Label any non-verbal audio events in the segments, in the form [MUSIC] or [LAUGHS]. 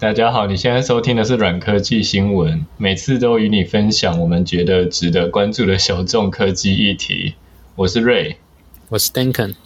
大家好，你现在收听的是软科技新闻，每次都与你分享我们觉得值得关注的小众科技议题。我是 Ray，我是 Duncan。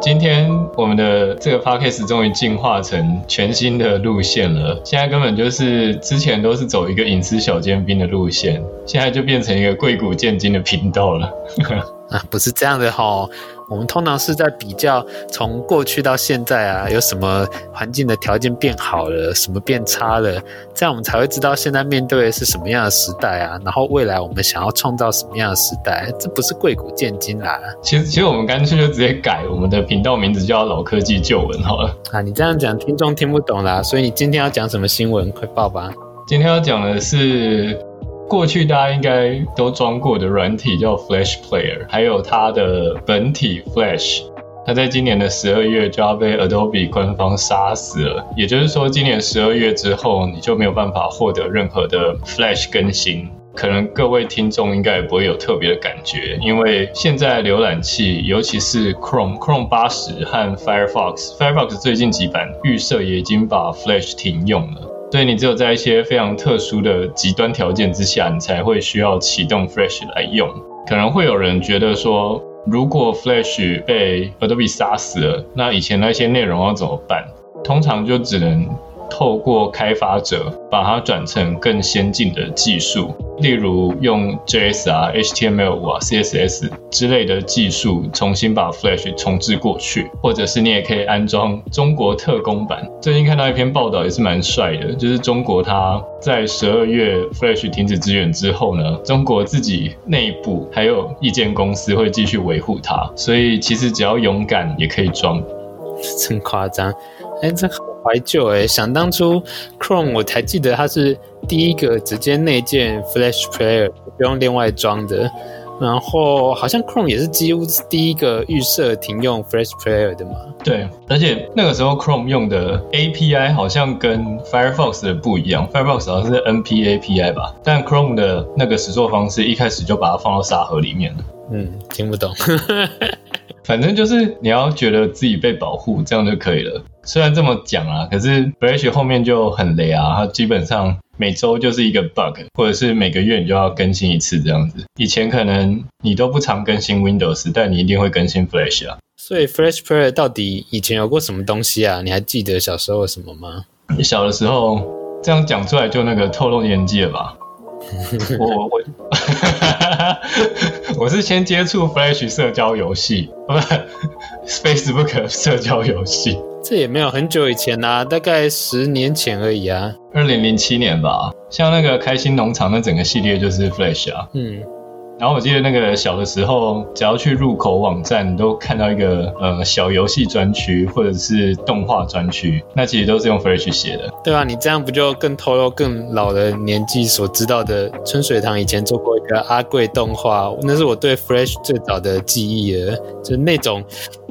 今天我们的这个 podcast 终于进化成全新的路线了。现在根本就是之前都是走一个隐私小尖兵的路线，现在就变成一个贵古见金的频道了。[LAUGHS] 啊，不是这样的吼。我们通常是在比较从过去到现在啊，有什么环境的条件变好了，什么变差了，这样我们才会知道现在面对的是什么样的时代啊，然后未来我们想要创造什么样的时代，这不是贵古见今啦。其实，其实我们干脆就直接改我们的频道名字叫老科技旧闻好了。啊，你这样讲听众听不懂啦，所以你今天要讲什么新闻？快报吧。今天要讲的是。过去大家应该都装过的软体叫 Flash Player，还有它的本体 Flash，它在今年的十二月就要被 Adobe 官方杀死了。也就是说，今年十二月之后，你就没有办法获得任何的 Flash 更新。可能各位听众应该也不会有特别的感觉，因为现在浏览器，尤其是 Chrome、Chrome 八十和 Firefox、Firefox 最近几版预设也已经把 Flash 停用了。所以你只有在一些非常特殊的极端条件之下，你才会需要启动 Flash 来用。可能会有人觉得说，如果 Flash 被 Adobe 杀死了，那以前那些内容要怎么办？通常就只能。透过开发者把它转成更先进的技术，例如用 JS 啊、HTML 啊、CSS 之类的技术重新把 Flash 重置过去，或者是你也可以安装中国特工版。最近看到一篇报道也是蛮帅的，就是中国它在十二月 Flash 停止支援之后呢，中国自己内部还有一间公司会继续维护它，所以其实只要勇敢也可以装。真夸张，哎，这。怀旧哎，想当初 Chrome 我才记得它是第一个直接内建 Flash Player，不用另外装的。然后好像 Chrome 也是几乎是第一个预设停用 Flash Player 的嘛。对，而且那个时候 Chrome 用的 API 好像跟 Firefox 的不一样，Firefox 好像是 NP API 吧，但 Chrome 的那个实作方式一开始就把它放到沙盒里面了。嗯，听不懂。[LAUGHS] 反正就是你要觉得自己被保护，这样就可以了。虽然这么讲啊，可是 Flash 后面就很雷啊，它基本上每周就是一个 bug，或者是每个月你就要更新一次这样子。以前可能你都不常更新 Windows，但你一定会更新 Flash 啊。所以 Flash Player 到底以前有过什么东西啊？你还记得小时候有什么吗？你小的时候这样讲出来就那个透露年纪了吧？我 [LAUGHS] 我我，[LAUGHS] 我是先接触 Flash 社交游戏，不是 Facebook 社交游戏。这也没有很久以前啊，大概十年前而已啊。二零零七年吧，像那个开心农场那整个系列就是 Flash 啊。嗯。然后我记得那个小的时候，只要去入口网站，你都看到一个呃小游戏专区或者是动画专区，那其实都是用 Flash 写的。对啊，你这样不就更透露更老的年纪所知道的？春水堂以前做过一个阿贵动画，那是我对 Flash 最早的记忆了，就是那种。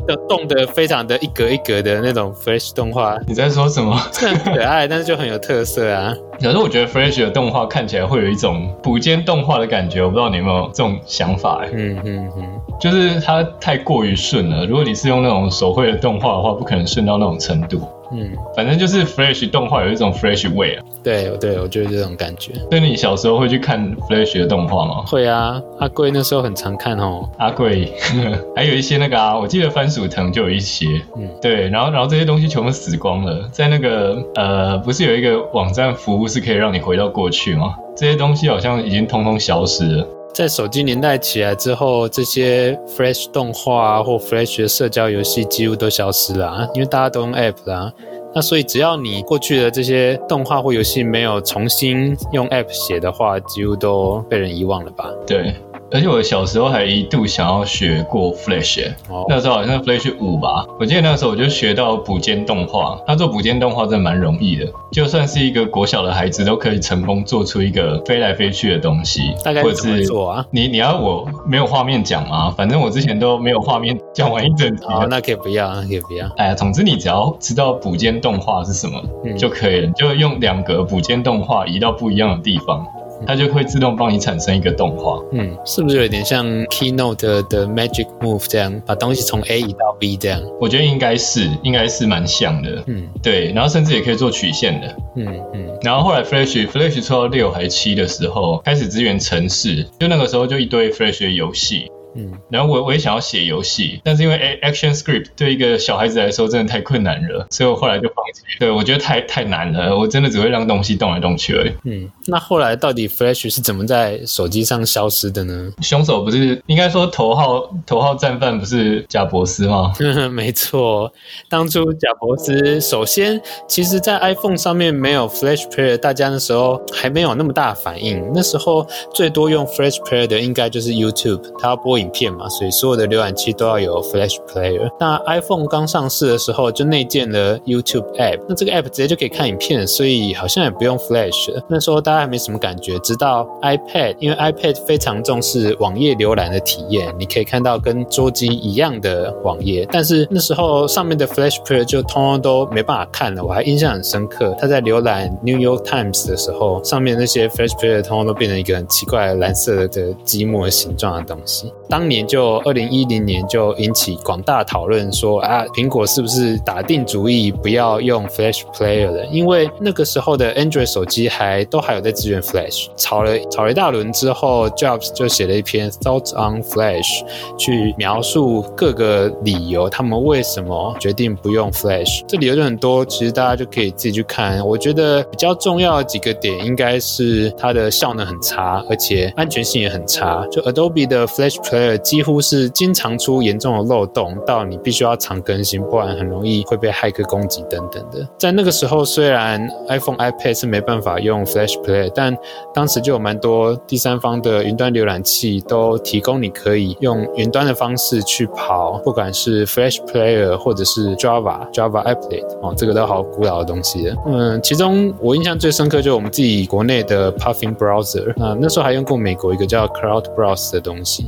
的动的非常的一格一格的那种 Flash 动画，你在说什么？[LAUGHS] 很可爱，但是就很有特色啊。可是我觉得 Flash 的动画看起来会有一种补间动画的感觉，我不知道你有没有这种想法？嗯嗯嗯，就是它太过于顺了。如果你是用那种手绘的动画的话，不可能顺到那种程度。嗯，反正就是 Flash 动画有一种 Flash 味啊。对对，我就是这种感觉。所以你小时候会去看 Flash 的动画吗？会啊，阿贵那时候很常看哦。阿贵，[LAUGHS] 还有一些那个啊，我记得番薯藤就有一些。嗯，对，然后然后这些东西全部死光了，在那个呃，不是有一个网站服务是可以让你回到过去吗？这些东西好像已经通通消失了。在手机年代起来之后，这些 Flash 动画或 Flash 的社交游戏几乎都消失了啊，因为大家都用 App 啦。那所以只要你过去的这些动画或游戏没有重新用 App 写的话，几乎都被人遗忘了吧？对。而且我小时候还一度想要学过 Flash，哦，那时候好像 Flash 五吧，我记得那时候我就学到补间动画，那做补间动画真的蛮容易的，就算是一个国小的孩子都可以成功做出一个飞来飞去的东西。大概怎么做啊？你你要我没有画面讲吗？反正我之前都没有画面讲完一整集。哦，那可以不要，那可以不要。哎呀，总之你只要知道补间动画是什么，嗯，就可以了，就用两格补间动画移到不一样的地方。它就会自动帮你产生一个动画。嗯，是不是有点像 Keynote 的 Magic Move 这样，把东西从 A 移到 B 这样？我觉得应该是，应该是蛮像的。嗯，对，然后甚至也可以做曲线的。嗯嗯，然后后来 Flash Flash 出到六还七的时候，开始支援城市，就那个时候就一堆 Flash 的游戏。嗯，然后我我也想要写游戏，但是因为 Action Script 对一个小孩子来说真的太困难了，所以我后来就放弃。对，我觉得太太难了，我真的只会让东西动来动去而已。嗯，那后来到底 Flash 是怎么在手机上消失的呢？凶手不是应该说头号头号战犯不是贾伯斯吗？[LAUGHS] 没错，当初贾伯斯首先其实在 iPhone 上面没有 Flash Player，大家那时候还没有那么大反应。那时候最多用 Flash Player 的应该就是 YouTube，它要播影。影片嘛，所以所有的浏览器都要有 Flash Player。那 iPhone 刚上市的时候就内建了 YouTube App，那这个 App 直接就可以看影片，所以好像也不用 Flash。那时候大家还没什么感觉，直到 iPad，因为 iPad 非常重视网页浏览的体验，你可以看到跟桌机一样的网页，但是那时候上面的 Flash Player 就通通都没办法看了。我还印象很深刻，他在浏览 New York Times 的时候，上面那些 Flash Player 通通都变成一个很奇怪的蓝色的积木的形状的东西。当年就二零一零年就引起广大讨论，说啊，苹果是不是打定主意不要用 Flash Player 了？因为那个时候的 Android 手机还都还有在支援 Flash。吵了吵了一大轮之后，Jobs 就写了一篇 Thoughts on Flash，去描述各个理由，他们为什么决定不用 Flash。这理由就很多，其实大家就可以自己去看。我觉得比较重要的几个点，应该是它的效能很差，而且安全性也很差。就 Adobe 的 Flash Player。几乎是经常出严重的漏洞，到你必须要常更新，不然很容易会被骇客攻击等等的。在那个时候，虽然 iPhone、iPad 是没办法用 Flash Player，但当时就有蛮多第三方的云端浏览器都提供你可以用云端的方式去跑，不管是 Flash Player 或者是 Java、Java Applet 哦，这个都好古老的东西了。嗯，其中我印象最深刻就是我们自己国内的 Puffin Browser，那那时候还用过美国一个叫 Cloud Browser 的东西。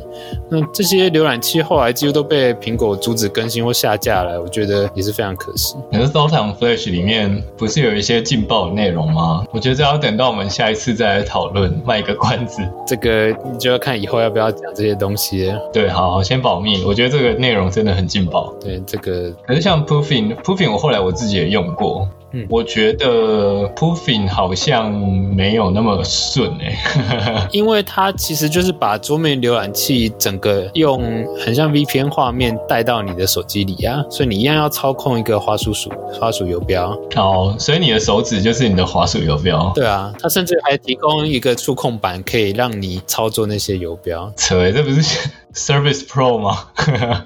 那这些浏览器后来几乎都被苹果阻止更新或下架了，我觉得也是非常可惜。可是 on Flash 里面不是有一些劲爆的内容吗？我觉得这要等到我们下一次再来讨论，卖个关子。这个你就要看以后要不要讲这些东西了。对，好，好，先保密。我觉得这个内容真的很劲爆。对，这个可是像 Proofing，Proofing 我后来我自己也用过。嗯，我觉得 Puffin 好像没有那么顺哎，[LAUGHS] 因为它其实就是把桌面浏览器整个用很像 VPN 画面带到你的手机里啊，所以你一样要操控一个滑鼠鼠滑鼠游标。哦，所以你的手指就是你的滑鼠游标。对啊，它甚至还提供一个触控板，可以让你操作那些游标。扯欸，这不是 [LAUGHS] Service Pro 吗？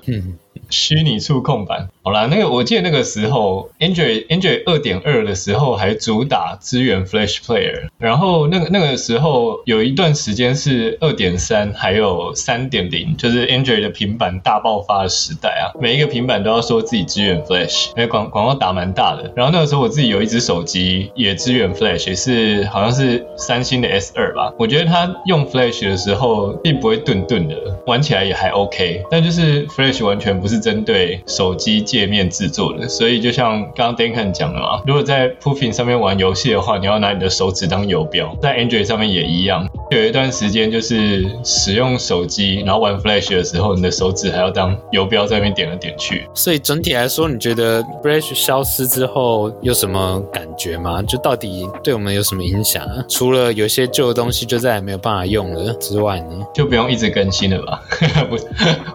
嗯。虚拟触控板，好啦，那个我记得那个时候，Android Android 二点二的时候还主打支援 Flash Player，然后那个那个时候有一段时间是二点三还有三点零，就是 Android 的平板大爆发的时代啊，每一个平板都要说自己支援 Flash，因为广广告打蛮大的。然后那个时候我自己有一只手机也支援 Flash，也是好像是三星的 S 二吧，我觉得它用 Flash 的时候并不会顿顿的，玩起来也还 OK，但就是 Flash 完全不是。针对手机界面制作的，所以就像刚刚 Duncan 讲的嘛，如果在 Puffin 上面玩游戏的话，你要拿你的手指当游标，在 Android 上面也一样。有一段时间就是使用手机，然后玩 Flash 的时候，你的手指还要当游标在那边点来点去。所以整体来说，你觉得 Flash 消失之后有什么感觉吗？就到底对我们有什么影响啊？除了有些旧的东西就再也没有办法用了之外呢？就不用一直更新了吧？[LAUGHS] 不，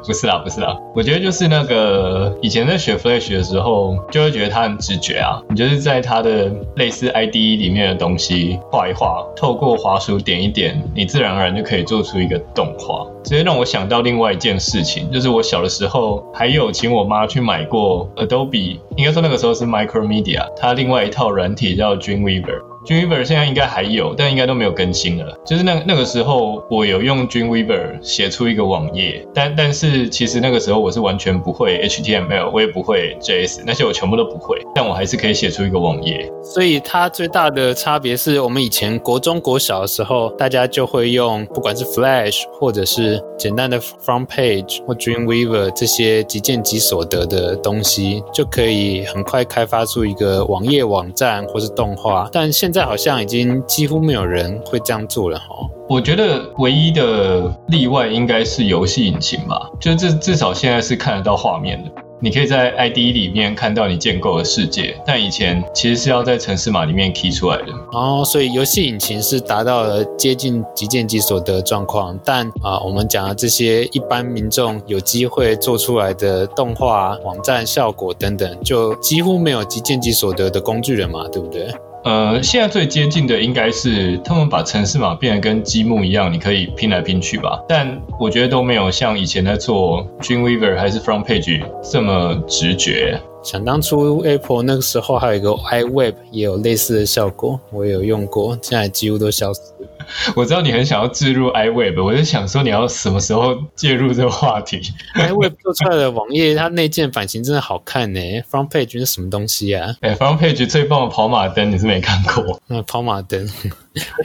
不是啦，不是啦。我觉得就是那个以前在学 Flash 的时候，就会觉得它很直觉啊。你就是在它的类似 IDE 里面的东西画一画，透过滑鼠点一点。你自然而然就可以做出一个动画，直接让我想到另外一件事情，就是我小的时候还有请我妈去买过 Adobe，应该说那个时候是 Micromedia，它另外一套软体叫 Dreamweaver。Dreamweaver 现在应该还有，但应该都没有更新了。就是那那个时候，我有用 Dreamweaver 写出一个网页，但但是其实那个时候我是完全不会 HTML，我也不会 JS，那些我全部都不会，但我还是可以写出一个网页。所以它最大的差别是我们以前国中国小的时候，大家就会用不管是 Flash 或者是简单的 Front Page 或 Dreamweaver 这些即见即所得的东西，就可以很快开发出一个网页网站或是动画，但现在。在好像已经几乎没有人会这样做了哈。我觉得唯一的例外应该是游戏引擎吧，就至至少现在是看得到画面的。你可以在 IDE 里面看到你建构的世界，但以前其实是要在城市码里面 key 出来的。哦，所以游戏引擎是达到了接近即见即所得状况，但啊，我们讲的这些一般民众有机会做出来的动画、网站效果等等，就几乎没有即见即所得的工具了嘛，对不对？呃，现在最接近的应该是他们把城市码变得跟积木一样，你可以拼来拼去吧。但我觉得都没有像以前在做 Dreamweaver 还是 FrontPage 这么直觉。想当初 Apple 那个时候还有一个 iWeb 也有类似的效果，我也有用过，现在几乎都消失。[LAUGHS] 我知道你很想要置入 iWeb，我就想说你要什么时候介入这个话题。iWeb 做出来的网页，它内建版型真的好看呢。Front Page 是什么东西啊？哎，Front Page 最棒的跑马灯你是没看过？那跑马灯，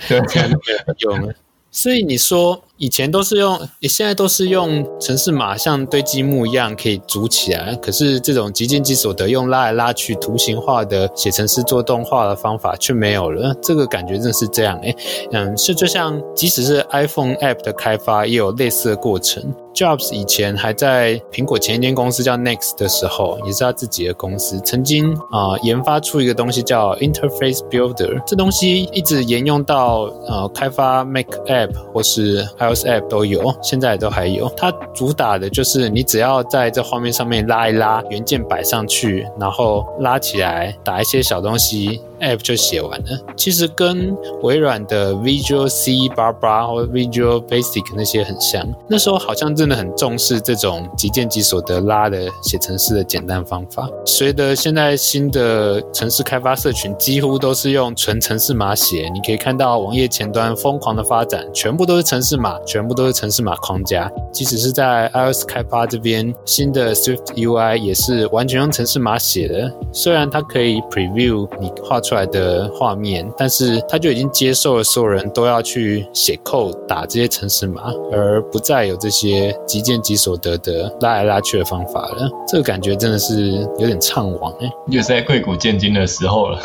对，[LAUGHS] 有吗？所以你说以前都是用，现在都是用程式码像堆积木一样可以组起来，可是这种即见即所得用拉来拉去图形化的写程式做动画的方法却没有了，这个感觉真是这样哎，嗯，是就像即使是 iPhone App 的开发也有类似的过程。Jobs 以前还在苹果前一间公司叫 Next 的时候，也是他自己的公司，曾经啊、研发出一个东西叫 Interface Builder，这东西一直沿用到呃开发 Mac App 或是 App 都有，现在都还有。它主打的就是你只要在这画面上面拉一拉，元件摆上去，然后拉起来，打一些小东西。App 就写完了，其实跟微软的 Visual C 或 Visual Basic 那些很像。那时候好像真的很重视这种即见即所得拉的写程式的简单方法。随着现在新的程式开发社群几乎都是用纯程式码写，你可以看到网页前端疯狂的发展，全部都是程式码，全部都是程式码框架。即使是在 iOS 开发这边，新的 Swift UI 也是完全用程式码写的。虽然它可以 Preview 你画出。出来的画面，但是他就已经接受了所有人都要去写扣打这些城市码，而不再有这些即见即所得的拉来拉去的方法了。这个感觉真的是有点怅惘哎，又是在贵谷建军的时候了。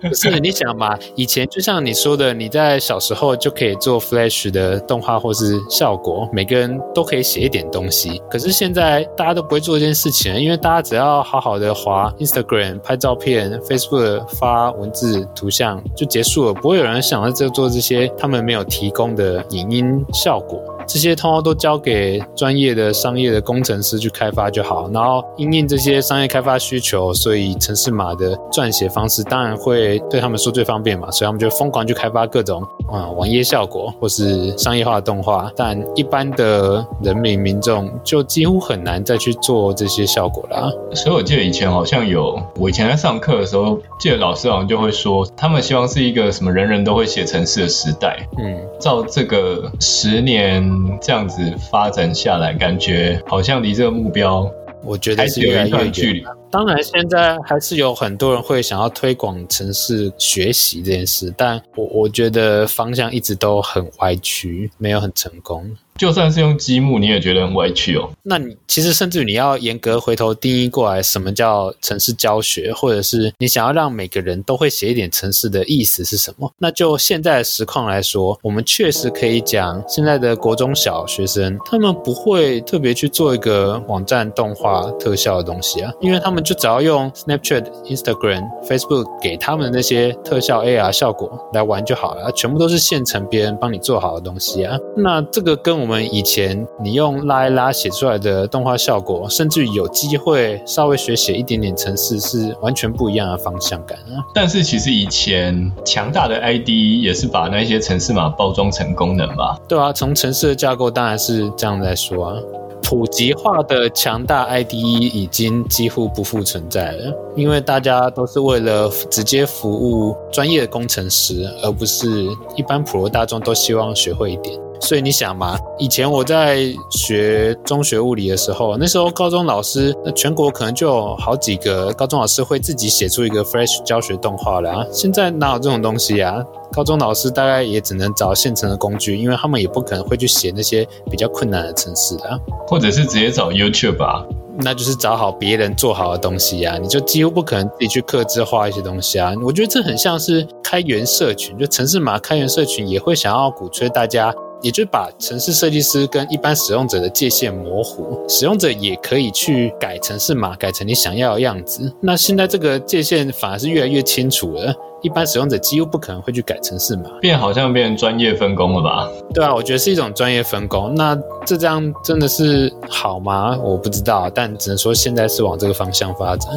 [LAUGHS] 不是你想嘛？以前就像你说的，你在小时候就可以做 Flash 的动画或是效果，每个人都可以写一点东西。可是现在大家都不会做这件事情，因为大家只要好好的滑 Instagram、拍照片、Facebook 发文字、图像就结束了，不会有人想要在做这些他们没有提供的影音效果。这些通通都交给专业的商业的工程师去开发就好，然后因应这些商业开发需求，所以程式码的撰写方式当然会对他们说最方便嘛，所以他们就疯狂去开发各种啊、嗯、网页效果或是商业化的动画，但一般的人民民众就几乎很难再去做这些效果啦。所以我记得以前好像有，我以前在上课的时候，记得老师好像就会说，他们希望是一个什么人人都会写程式的时代。嗯，照这个十年。这样子发展下来，感觉好像离这个目标，我觉得是越来越距离。当然，现在还是有很多人会想要推广城市学习这件事，但我我觉得方向一直都很歪曲，没有很成功。就算是用积木，你也觉得很歪曲哦。那你其实甚至于你要严格回头定义过来，什么叫城市教学，或者是你想要让每个人都会写一点城市的意思是什么？那就现在的实况来说，我们确实可以讲，现在的国中小学生他们不会特别去做一个网站动画特效的东西啊，因为他们就只要用 Snapchat、Instagram、Facebook 给他们的那些特效 AR 效果来玩就好了，全部都是现成别人帮你做好的东西啊。那这个跟我们以前你用拉一拉写出来的动画效果，甚至有机会稍微学写一点点程式，是完全不一样的方向感啊。但是其实以前强大的 IDE 也是把那些程式码包装成功能吧？对啊，从程式的架构当然是这样来说啊。普及化的强大 IDE 已经几乎不复存在了，因为大家都是为了直接服务专业的工程师，而不是一般普罗大众都希望学会一点。所以你想嘛，以前我在学中学物理的时候，那时候高中老师，那全国可能就有好几个高中老师会自己写出一个 Flash 教学动画了啊。现在哪有这种东西啊？高中老师大概也只能找现成的工具，因为他们也不可能会去写那些比较困难的程式的啊。或者是直接找 YouTube 吧。那就是找好别人做好的东西啊，你就几乎不可能自己去刻制画一些东西啊。我觉得这很像是开源社群，就城市码开源社群也会想要鼓吹大家。也就是把城市设计师跟一般使用者的界限模糊，使用者也可以去改城市码，改成你想要的样子。那现在这个界限反而是越来越清楚了，一般使用者几乎不可能会去改城市码，变好像变成专业分工了吧？对啊，我觉得是一种专业分工。那这这样真的是好吗？我不知道，但只能说现在是往这个方向发展。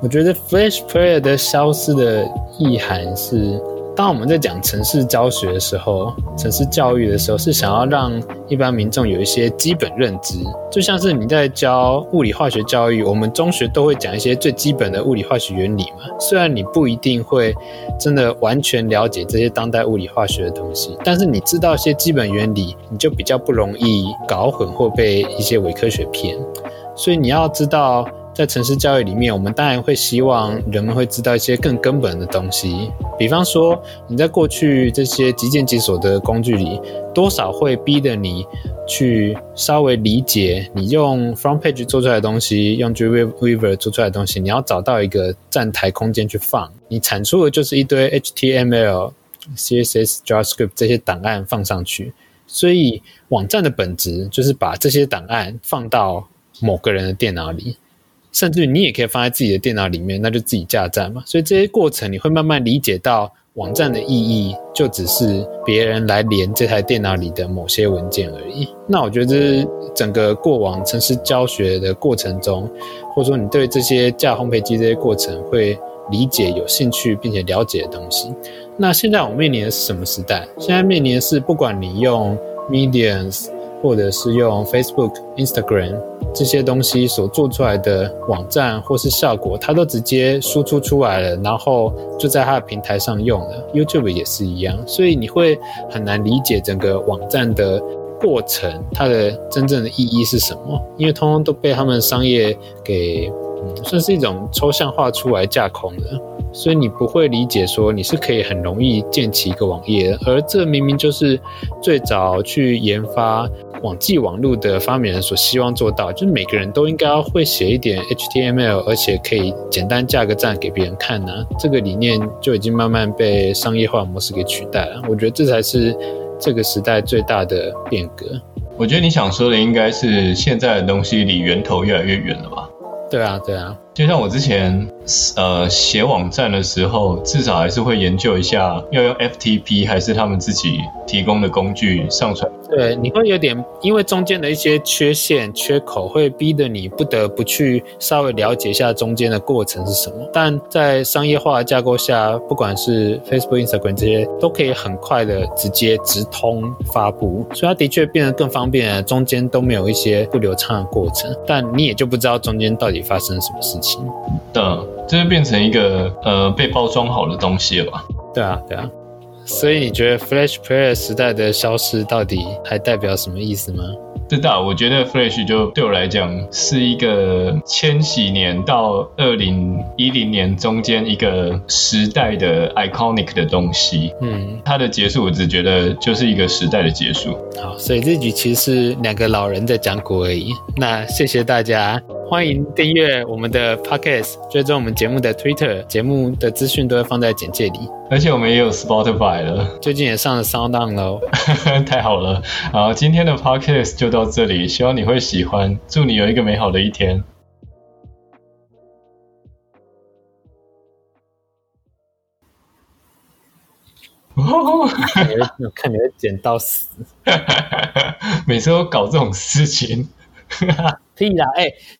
我觉得 Flash Player 的消失的意涵是。当我们在讲城市教学的时候，城市教育的时候，是想要让一般民众有一些基本认知，就像是你在教物理化学教育，我们中学都会讲一些最基本的物理化学原理嘛。虽然你不一定会真的完全了解这些当代物理化学的东西，但是你知道一些基本原理，你就比较不容易搞混或被一些伪科学骗。所以你要知道。在城市教育里面，我们当然会希望人们会知道一些更根本的东西。比方说，你在过去这些即见即所的工具里，多少会逼得你去稍微理解，你用 front page 做出来的东西，用 Dreamweaver 做出来的东西，你要找到一个站台空间去放。你产出的就是一堆 HTML、CSS、JavaScript 这些档案放上去。所以，网站的本质就是把这些档案放到某个人的电脑里。甚至你也可以放在自己的电脑里面，那就自己架站嘛。所以这些过程你会慢慢理解到，网站的意义就只是别人来连这台电脑里的某些文件而已。那我觉得这整个过往程式教学的过程中，或者说你对这些架烘焙机这些过程会理解、有兴趣并且了解的东西。那现在我们面临的是什么时代？现在面临的是，不管你用 Medium。或者是用 Facebook、Instagram 这些东西所做出来的网站或是效果，它都直接输出出来了，然后就在它的平台上用了。YouTube 也是一样，所以你会很难理解整个网站的过程，它的真正的意义是什么，因为通通都被他们商业给，算是一种抽象化出来架空的。所以你不会理解说你是可以很容易建起一个网页，而这明明就是最早去研发网际网络的发明人所希望做到，就是每个人都应该要会写一点 HTML，而且可以简单架个站给别人看呢、啊。这个理念就已经慢慢被商业化模式给取代了。我觉得这才是这个时代最大的变革。我觉得你想说的应该是现在的东西离源头越来越远了吧？对啊，对啊。就像我之前，呃，写网站的时候，至少还是会研究一下要用 FTP 还是他们自己提供的工具上传。对，你会有点，因为中间的一些缺陷、缺口，会逼得你不得不去稍微了解一下中间的过程是什么。但在商业化的架构下，不管是 Facebook、Instagram 这些，都可以很快的直接直通发布，所以它的确变得更方便，中间都没有一些不流畅的过程。但你也就不知道中间到底发生什么事情。的，这就变成一个呃被包装好的东西了吧？对啊，对啊。所以你觉得 Flash Player 时代的消失到底还代表什么意思吗？知道，我觉得 Flash 就对我来讲是一个千禧年到二零一零年中间一个时代的 iconic 的东西。嗯，它的结束，我只觉得就是一个时代的结束。好，所以这局其实是两个老人在讲古而已。那谢谢大家。欢迎订阅我们的 Podcast，追踪我们节目的 Twitter，节目的资讯都会放在简介里。而且我们也有 Spotify 了，最近也上了 SoundOn 喽。[LAUGHS] 太好了，好，今天的 Podcast 就到这里，希望你会喜欢，祝你有一个美好的一天。哦，看你会剪到死，[LAUGHS] 每次都搞这种事情，[LAUGHS] 屁啦，哎、欸。